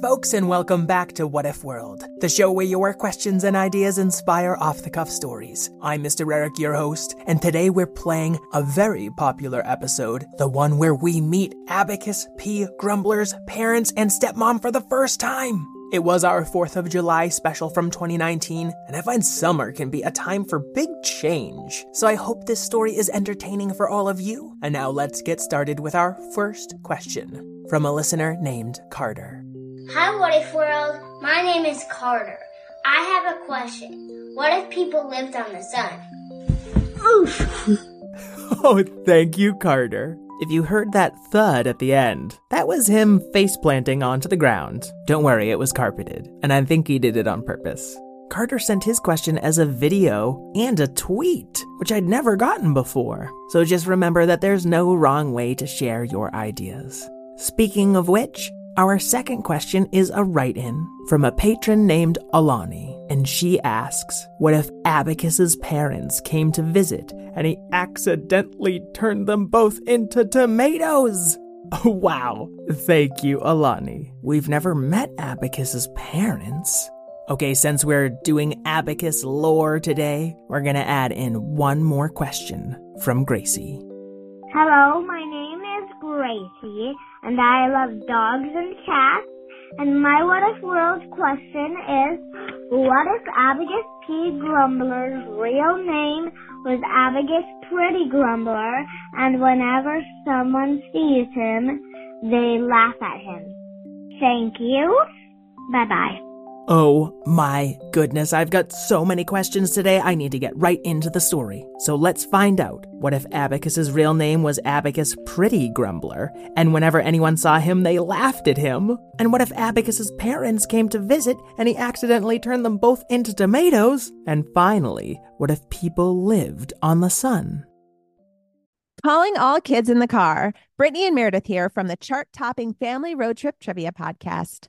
Folks, and welcome back to What If World, the show where your questions and ideas inspire off the cuff stories. I'm Mr. Eric, your host, and today we're playing a very popular episode, the one where we meet Abacus P. Grumbler's parents and stepmom for the first time. It was our 4th of July special from 2019, and I find summer can be a time for big change. So I hope this story is entertaining for all of you. And now let's get started with our first question from a listener named Carter. Hi, What If World. My name is Carter. I have a question. What if people lived on the sun? Oof! Oh, thank you, Carter. If you heard that thud at the end, that was him face planting onto the ground. Don't worry, it was carpeted, and I think he did it on purpose. Carter sent his question as a video and a tweet, which I'd never gotten before. So just remember that there's no wrong way to share your ideas. Speaking of which, our second question is a write in from a patron named Alani, and she asks What if Abacus's parents came to visit and he accidentally turned them both into tomatoes? Wow. Thank you, Alani. We've never met Abacus's parents. Okay, since we're doing Abacus lore today, we're gonna add in one more question from Gracie. Hello, my name is Gracie, and I love dogs and cats. And my What If World question is, what if Abacus P. Grumbler's real name was Abacus Pretty Grumbler, and whenever someone sees him, they laugh at him? Thank you. Bye bye. Oh my goodness, I've got so many questions today, I need to get right into the story. So let's find out. What if Abacus's real name was Abacus Pretty Grumbler, and whenever anyone saw him, they laughed at him? And what if Abacus's parents came to visit and he accidentally turned them both into tomatoes? And finally, what if people lived on the sun? Calling all kids in the car. Brittany and Meredith here from the chart topping Family Road Trip Trivia Podcast.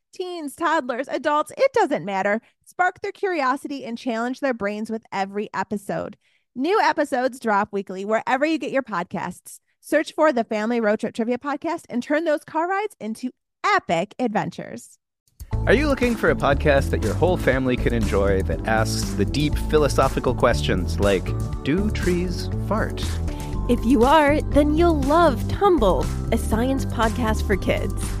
teens, toddlers, adults, it doesn't matter. Spark their curiosity and challenge their brains with every episode. New episodes drop weekly wherever you get your podcasts. Search for the Family Road Trip Trivia Podcast and turn those car rides into epic adventures. Are you looking for a podcast that your whole family can enjoy that asks the deep philosophical questions like Do trees fart? If you are, then you'll love Tumble, a science podcast for kids.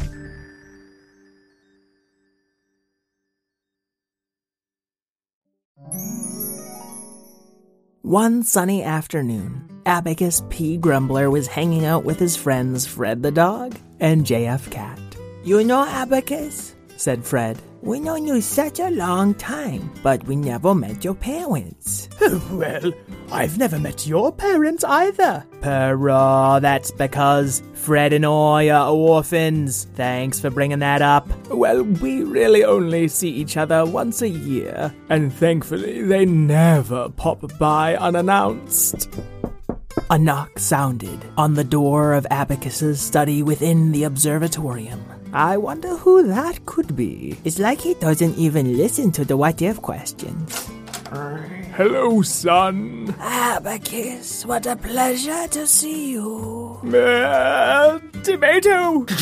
One sunny afternoon, Abacus P. Grumbler was hanging out with his friends Fred the dog and JF Cat. You know Abacus? said Fred. We known you such a long time, but we never met your parents. well, I've never met your parents either. Pero, that's because Fred and I are orphans. Thanks for bringing that up. Well, we really only see each other once a year, and thankfully they never pop by unannounced. A knock sounded on the door of Abacus's study within the observatorium. I wonder who that could be. It's like he doesn't even listen to the what if questions. Hello, son. Abacus, what a pleasure to see you. Uh, tomato.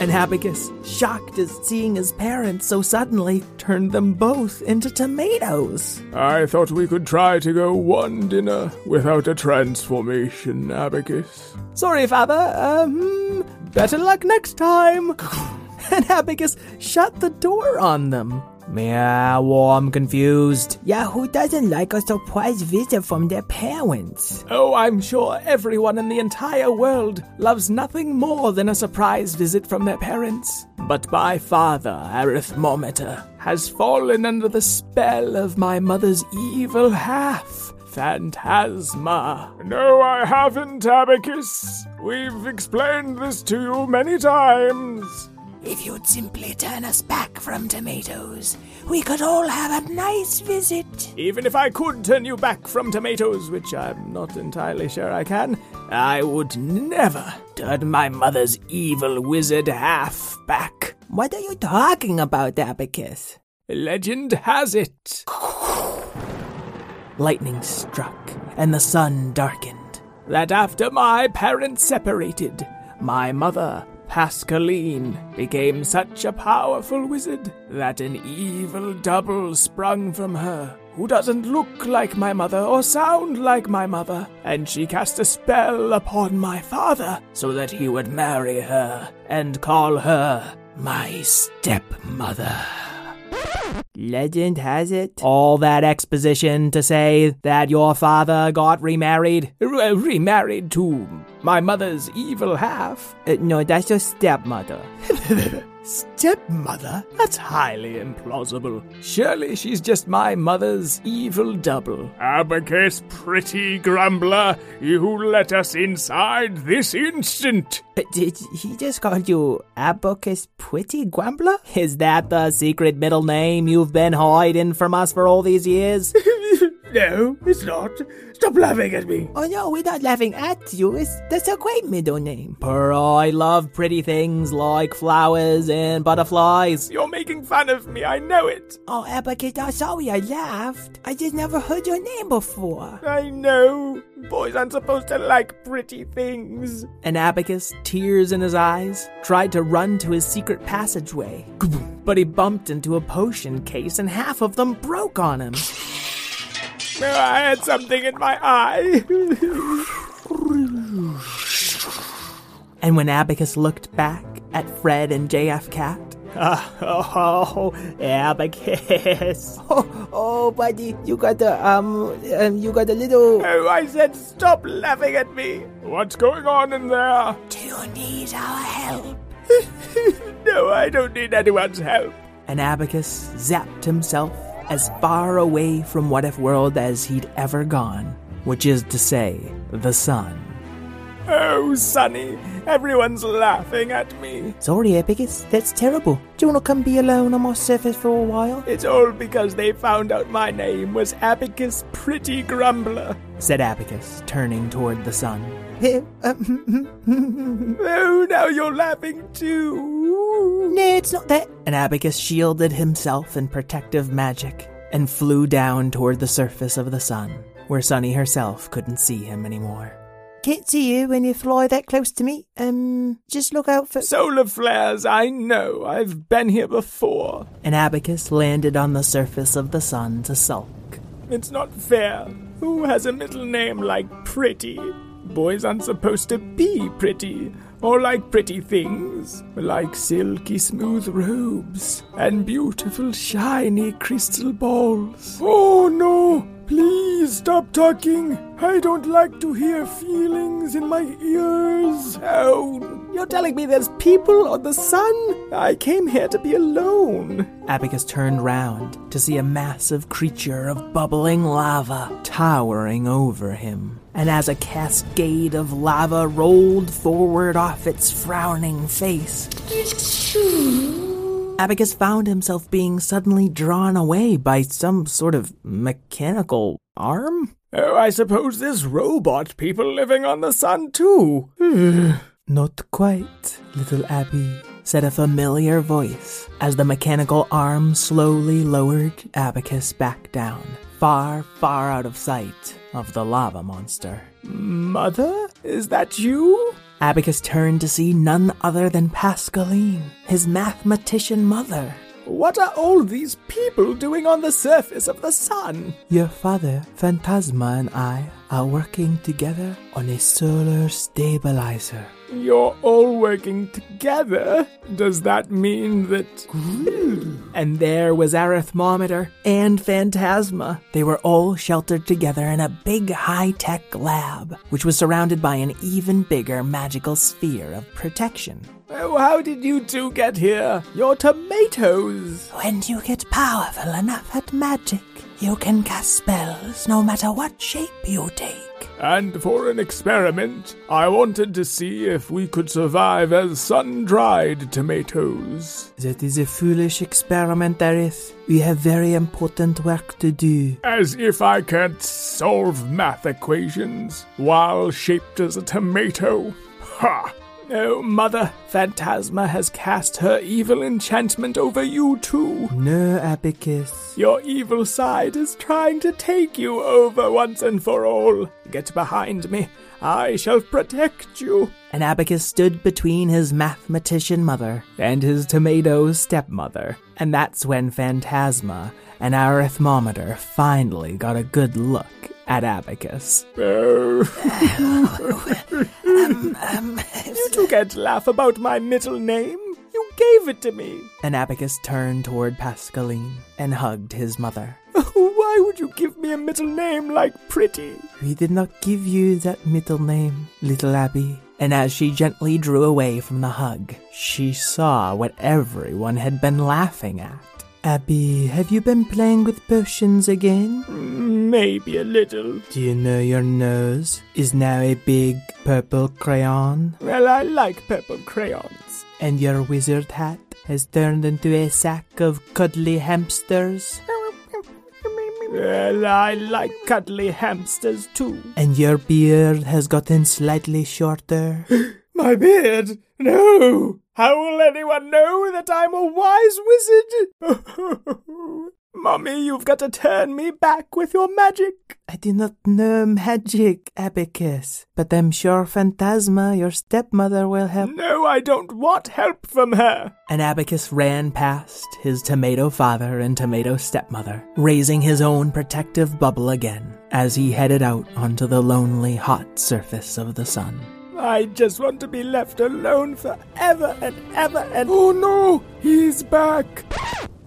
And Abacus, shocked at seeing his parents so suddenly, turned them both into tomatoes. I thought we could try to go one dinner without a transformation, Abacus. Sorry, father. Um, better luck next time. and Abacus shut the door on them. Yeah, well, I'm confused. Yeah, who doesn't like a surprise visit from their parents? Oh, I'm sure everyone in the entire world loves nothing more than a surprise visit from their parents. But my father, Arithmometer, has fallen under the spell of my mother's evil half. Phantasma. No, I haven't, Abacus. We've explained this to you many times. If you'd simply turn us back from tomatoes, we could all have a nice visit. Even if I could turn you back from tomatoes, which I'm not entirely sure I can, I would never turn my mother's evil wizard half back. What are you talking about, Abacus? Legend has it. Lightning struck, and the sun darkened. That after my parents separated, my mother Pascaline became such a powerful wizard that an evil double sprung from her, who doesn't look like my mother or sound like my mother, and she cast a spell upon my father so that he would marry her and call her my stepmother. Legend has it. All that exposition to say that your father got remarried, r- remarried to my mother's evil half. Uh, no, that's your stepmother. stepmother? That's highly implausible. Surely she's just my mother's evil double. Abacus, pretty grumbler, you let us inside this instant. Did he just call you Abacus Pretty Grumbler? Is that the secret middle name you've been hiding from us for all these years? No, it's not. Stop laughing at me. Oh no, we're not laughing at you. It's, that's a great middle name. Pearl, I love pretty things like flowers and butterflies. You're making fun of me, I know it. Oh, Abacus, I'm sorry I laughed. I just never heard your name before. I know. Boys aren't supposed to like pretty things. And Abacus, tears in his eyes, tried to run to his secret passageway. But he bumped into a potion case and half of them broke on him. I had something in my eye. And when Abacus looked back at Fred and JF Cat, oh, oh, Abacus. Oh, oh, buddy, you got the, um, um, you got a little. oh, I said stop laughing at me. What's going on in there? Do you need our help? No, I don't need anyone's help. And Abacus zapped himself as far away from What If World as he'd ever gone, which is to say, the sun. Oh, Sonny, everyone's laughing at me. Sorry, Abacus, that's terrible. Do you want to come be alone on my surface for a while? It's all because they found out my name was Abacus Pretty Grumbler. said Abacus, turning toward the sun. Oh, now you're laughing too. No, it's not that. And Abacus shielded himself in protective magic and flew down toward the surface of the sun, where Sunny herself couldn't see him anymore. Can't see you when you fly that close to me. Um, just look out for. Solar flares, I know. I've been here before. And Abacus landed on the surface of the sun to sulk. It's not fair. Who has a middle name like Pretty? Boys aren't supposed to be pretty, or like pretty things, like silky smooth robes and beautiful shiny crystal balls. Oh no! Please stop talking. I don't like to hear feelings in my ears. Oh, You're telling me there's people on the sun? I came here to be alone. Abacus turned round to see a massive creature of bubbling lava towering over him. And as a cascade of lava rolled forward off its frowning face, Abacus found himself being suddenly drawn away by some sort of mechanical arm. Oh, I suppose there's robot people living on the sun too. Not quite, little Abby, said a familiar voice as the mechanical arm slowly lowered Abacus back down, far, far out of sight of the lava monster. Mother? Is that you? Abacus turned to see none other than Pascaline, his mathematician mother. What are all these people doing on the surface of the sun? Your father, Phantasma, and I are working together on a solar stabilizer. You're all working together? Does that mean that. And there was Arithmometer and Phantasma. They were all sheltered together in a big high tech lab, which was surrounded by an even bigger magical sphere of protection. Oh, how did you two get here? You're tomatoes. When you get powerful enough at magic, you can cast spells no matter what shape you take. And for an experiment, I wanted to see if we could survive as sun dried tomatoes. That is a foolish experiment, Arith. We have very important work to do. As if I can't solve math equations while shaped as a tomato. Ha! Oh, Mother, Phantasma has cast her evil enchantment over you too. No, Abacus. Your evil side is trying to take you over once and for all. Get behind me. I shall protect you. And Abacus stood between his mathematician mother and his tomato stepmother. And that's when Phantasma and Arithmometer finally got a good look at Abacus. Oh. Um, um, you two can't laugh about my middle name. You gave it to me. And Abacus turned toward Pascaline and hugged his mother. Why would you give me a middle name like Pretty? We did not give you that middle name, little Abby. And as she gently drew away from the hug, she saw what everyone had been laughing at. Abby, have you been playing with potions again? Maybe a little. Do you know your nose is now a big purple crayon? Well, I like purple crayons. And your wizard hat has turned into a sack of cuddly hamsters? Well, I like cuddly hamsters too. And your beard has gotten slightly shorter? My beard? No! How will anyone know that I'm a wise wizard? Mummy, you've got to turn me back with your magic. I do not know magic, Abacus, but I'm sure Phantasma, your stepmother, will help. No, I don't want help from her. And Abacus ran past his tomato father and tomato stepmother, raising his own protective bubble again as he headed out onto the lonely, hot surface of the sun. I just want to be left alone forever and ever and. Oh no! He's back!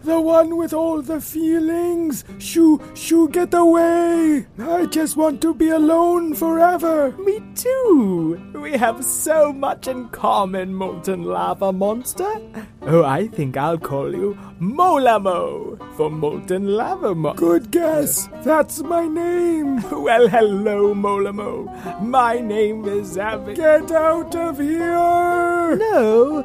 The one with all the feelings! Shoo, shoo, get away! I just want to be alone forever! Me too! We have so much in common, Molten Lava Monster! Oh, I think I'll call you Molamo for Molten Lava Monster. Good guess! That's my name! Well, hello, Molamo. My name is Avi. Get out of here! No!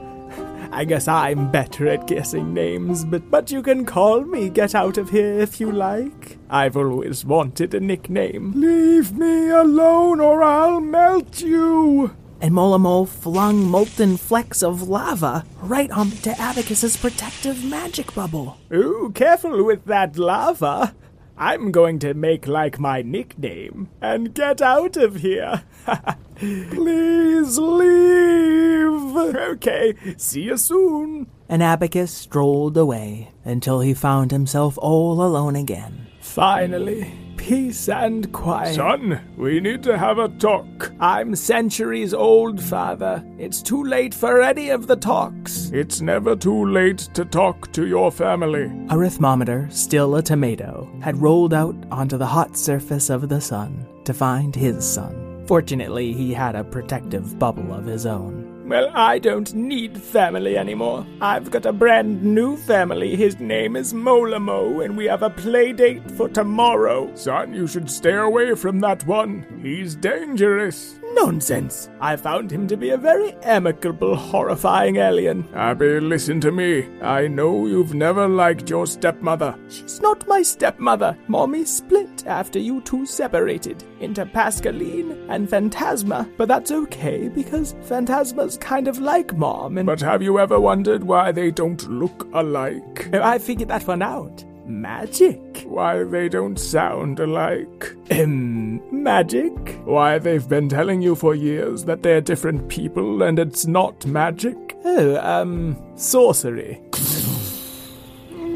I guess I'm better at guessing names, but, but you can call me Get Out of Here if you like. I've always wanted a nickname. Leave me alone or I'll melt you! And Molamo flung molten flecks of lava right onto Abacus's protective magic bubble. Ooh, careful with that lava. I'm going to make like my nickname and get out of here. Please leave. Okay, see you soon. And Abacus strolled away until he found himself all alone again. Finally, peace and quiet. Son, we need to have a talk. I'm centuries old, father. It's too late for any of the talks. It's never too late to talk to your family. Arithmometer, still a tomato, had rolled out onto the hot surface of the sun to find his son. Fortunately, he had a protective bubble of his own. Well, I don't need family anymore. I've got a brand new family. His name is Molamo, and we have a play date for tomorrow. Son, you should stay away from that one. He's dangerous. Nonsense. I found him to be a very amicable, horrifying alien. Abby, listen to me. I know you've never liked your stepmother. She's not my stepmother. Mommy split after you two separated into Pascaline and Phantasma. But that's okay because Phantasma's kind of like Mom. And but have you ever wondered why they don't look alike? I figured that one out. Magic. Why they don't sound alike. Um, magic? Why they've been telling you for years that they're different people and it's not magic. Oh, um, sorcery.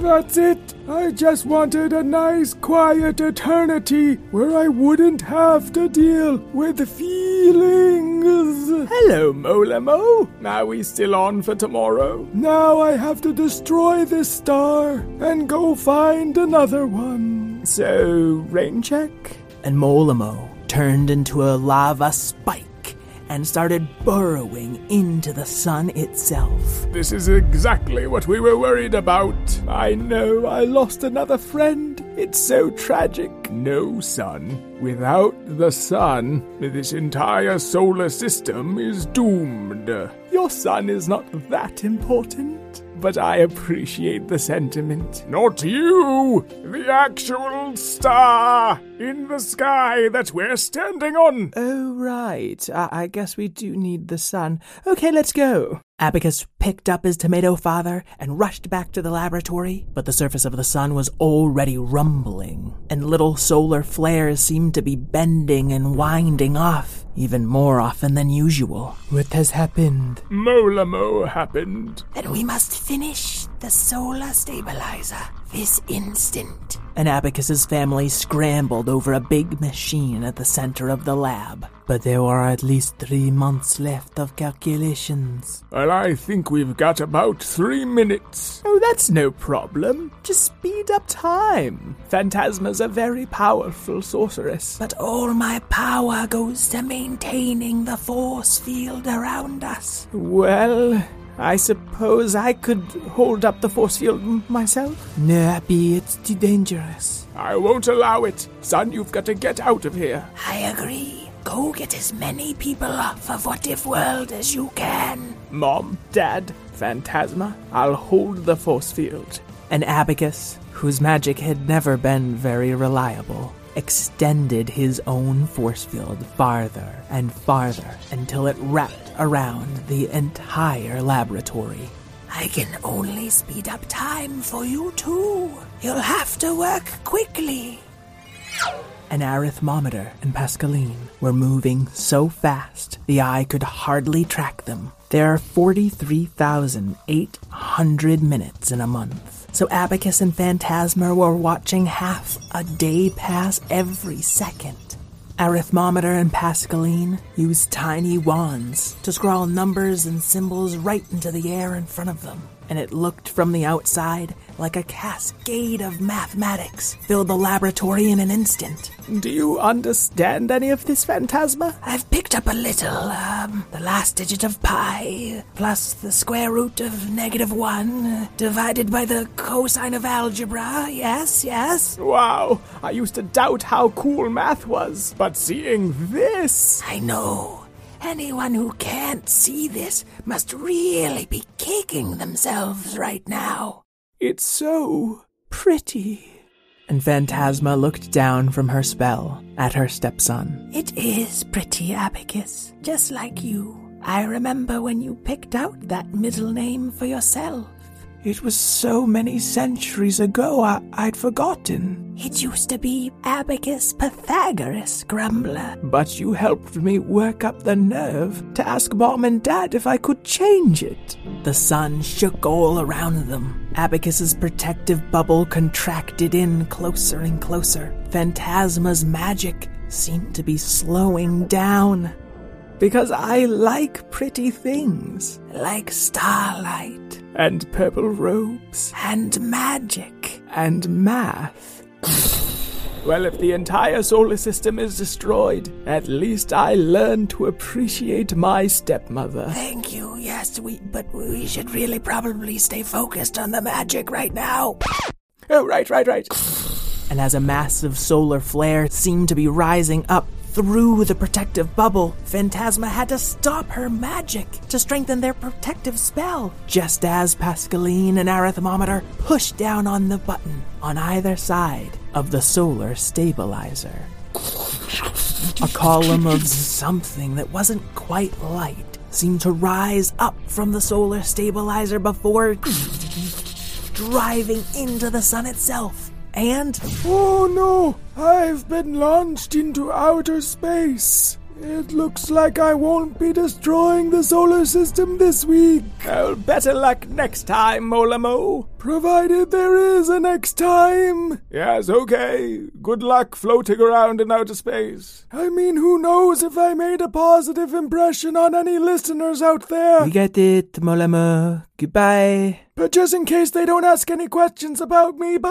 That's it. I just wanted a nice, quiet eternity where I wouldn't have to deal with feelings. Hello, Molamo. Are we still on for tomorrow? Now I have to destroy this star and go find another one. So, rain check? And Molamo turned into a lava spike and started burrowing into the sun itself. This is exactly what we were worried about. I know I lost another friend. It's so tragic. No sun. Without the sun, this entire solar system is doomed. Your sun is not that important, but I appreciate the sentiment. Not you! The actual star in the sky that we're standing on! Oh, right. I, I guess we do need the sun. Okay, let's go. Abacus picked up his tomato father and rushed back to the laboratory, but the surface of the sun was already rumbling, and little solar flares seemed to be bending and winding off, even more often than usual. What has happened? Molamo happened. Then we must finish the solar stabilizer this instant. And Abacus's family scrambled over a big machine at the center of the lab. But there are at least three months left of calculations. Well, I think we've got about three minutes. Oh, that's no problem. Just speed up time. Phantasma's a very powerful sorceress. But all my power goes to maintaining the force field around us. Well, I suppose I could hold up the force field myself? No, Abby, it's too dangerous. I won't allow it. Son, you've got to get out of here. I agree. Go get as many people off of What If World as you can. Mom, Dad, Phantasma, I'll hold the force field. An Abacus, whose magic had never been very reliable, extended his own force field farther and farther until it wrapped around the entire laboratory. I can only speed up time for you two. You'll have to work quickly. An Arithmometer and Pascaline were moving so fast the eye could hardly track them. There are 43,800 minutes in a month. So Abacus and Phantasma were watching half a day pass every second. Arithmometer and Pascaline used tiny wands to scrawl numbers and symbols right into the air in front of them, and it looked from the outside like a cascade of mathematics filled the laboratory in an instant. Do you understand any of this, Phantasma? I've picked up a little. Um, the last digit of pi plus the square root of negative one divided by the cosine of algebra. Yes, yes. Wow, I used to doubt how cool math was, but seeing this. I know. Anyone who can't see this must really be kicking themselves right now. It's so pretty. And Phantasma looked down from her spell at her stepson. It is pretty, Abacus, just like you. I remember when you picked out that middle name for yourself. It was so many centuries ago, I- would forgotten. It used to be Abacus Pythagoras, Grumbler. But you helped me work up the nerve to ask Mom and Dad if I could change it. The sun shook all around them. Abacus's protective bubble contracted in closer and closer. Phantasma's magic seemed to be slowing down. Because I like pretty things, like starlight and purple robes and magic and math. Well, if the entire solar system is destroyed, at least I learned to appreciate my stepmother. Thank you. Yes, we but we should really probably stay focused on the magic right now. Oh, right, right, right. And as a massive solar flare seemed to be rising up through the protective bubble, Phantasma had to stop her magic to strengthen their protective spell, just as Pascaline and Arithmometer pushed down on the button on either side of the solar stabilizer. A column of something that wasn't quite light seemed to rise up from the solar stabilizer before driving into the sun itself. And Oh no, I've been launched into outer space. It looks like I won't be destroying the solar system this week. Well, better luck next time, Molamo. Provided there is a next time. Yes, okay. Good luck floating around in outer space. I mean, who knows if I made a positive impression on any listeners out there. we get it, Molamo. Goodbye. But just in case they don't ask any questions about me, bye.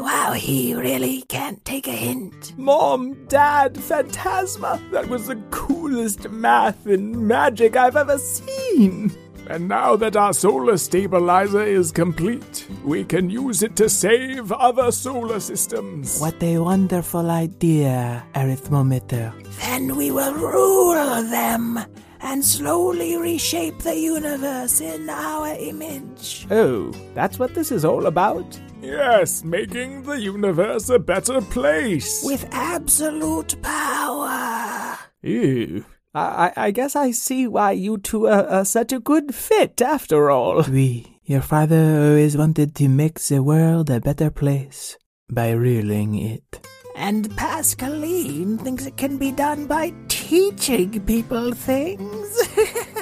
Wow, he really can't take a hint. Mom, Dad, Phantasma. That was the coolest math and magic I've ever seen. And now that our solar stabilizer is complete, we can use it to save other solar systems. What a wonderful idea, Arithmometer. Then we will rule them and slowly reshape the universe in our image. Oh, that's what this is all about? Yes, making the universe a better place. With absolute power. Ew. I, I I guess I see why you two are, are such a good fit after all. We, your father always wanted to make the world a better place by ruling it. And Pascaline thinks it can be done by teaching people things.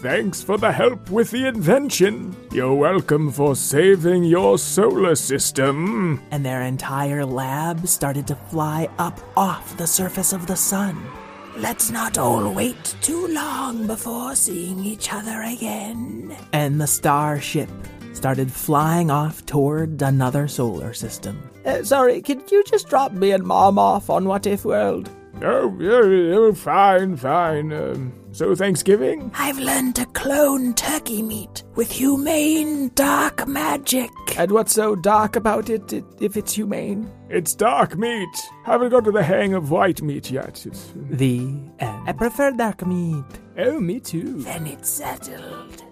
Thanks for the help with the invention. You're welcome for saving your solar system. and their entire lab started to fly up off the surface of the sun. Let's not all wait too long before seeing each other again. And the starship started flying off toward another solar system. Uh, sorry, could you just drop me and Mom off on What If World? Oh, yeah, oh, fine, fine. Um, so Thanksgiving? I've learned to clone turkey meat with humane dark magic. And what's so dark about it, i- if it's humane? It's dark meat. Haven't got to the hang of white meat yet. It's... The end. I prefer dark meat. Oh, me too. Then it's settled.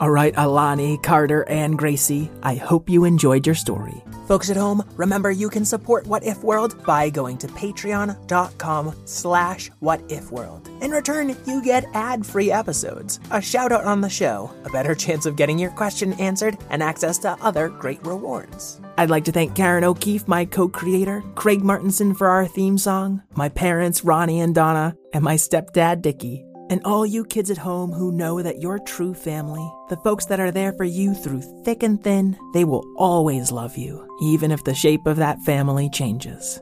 All right, Alani, Carter, and Gracie, I hope you enjoyed your story. Folks at home, remember you can support What If World by going to patreon.com slash whatifworld. In return, you get ad-free episodes, a shout-out on the show, a better chance of getting your question answered, and access to other great rewards. I'd like to thank Karen O'Keeffe, my co-creator, Craig Martinson for our theme song, my parents, Ronnie and Donna, and my stepdad, Dickie. And all you kids at home who know that your true family, the folks that are there for you through thick and thin, they will always love you, even if the shape of that family changes.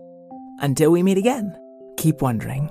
Until we meet again, keep wondering.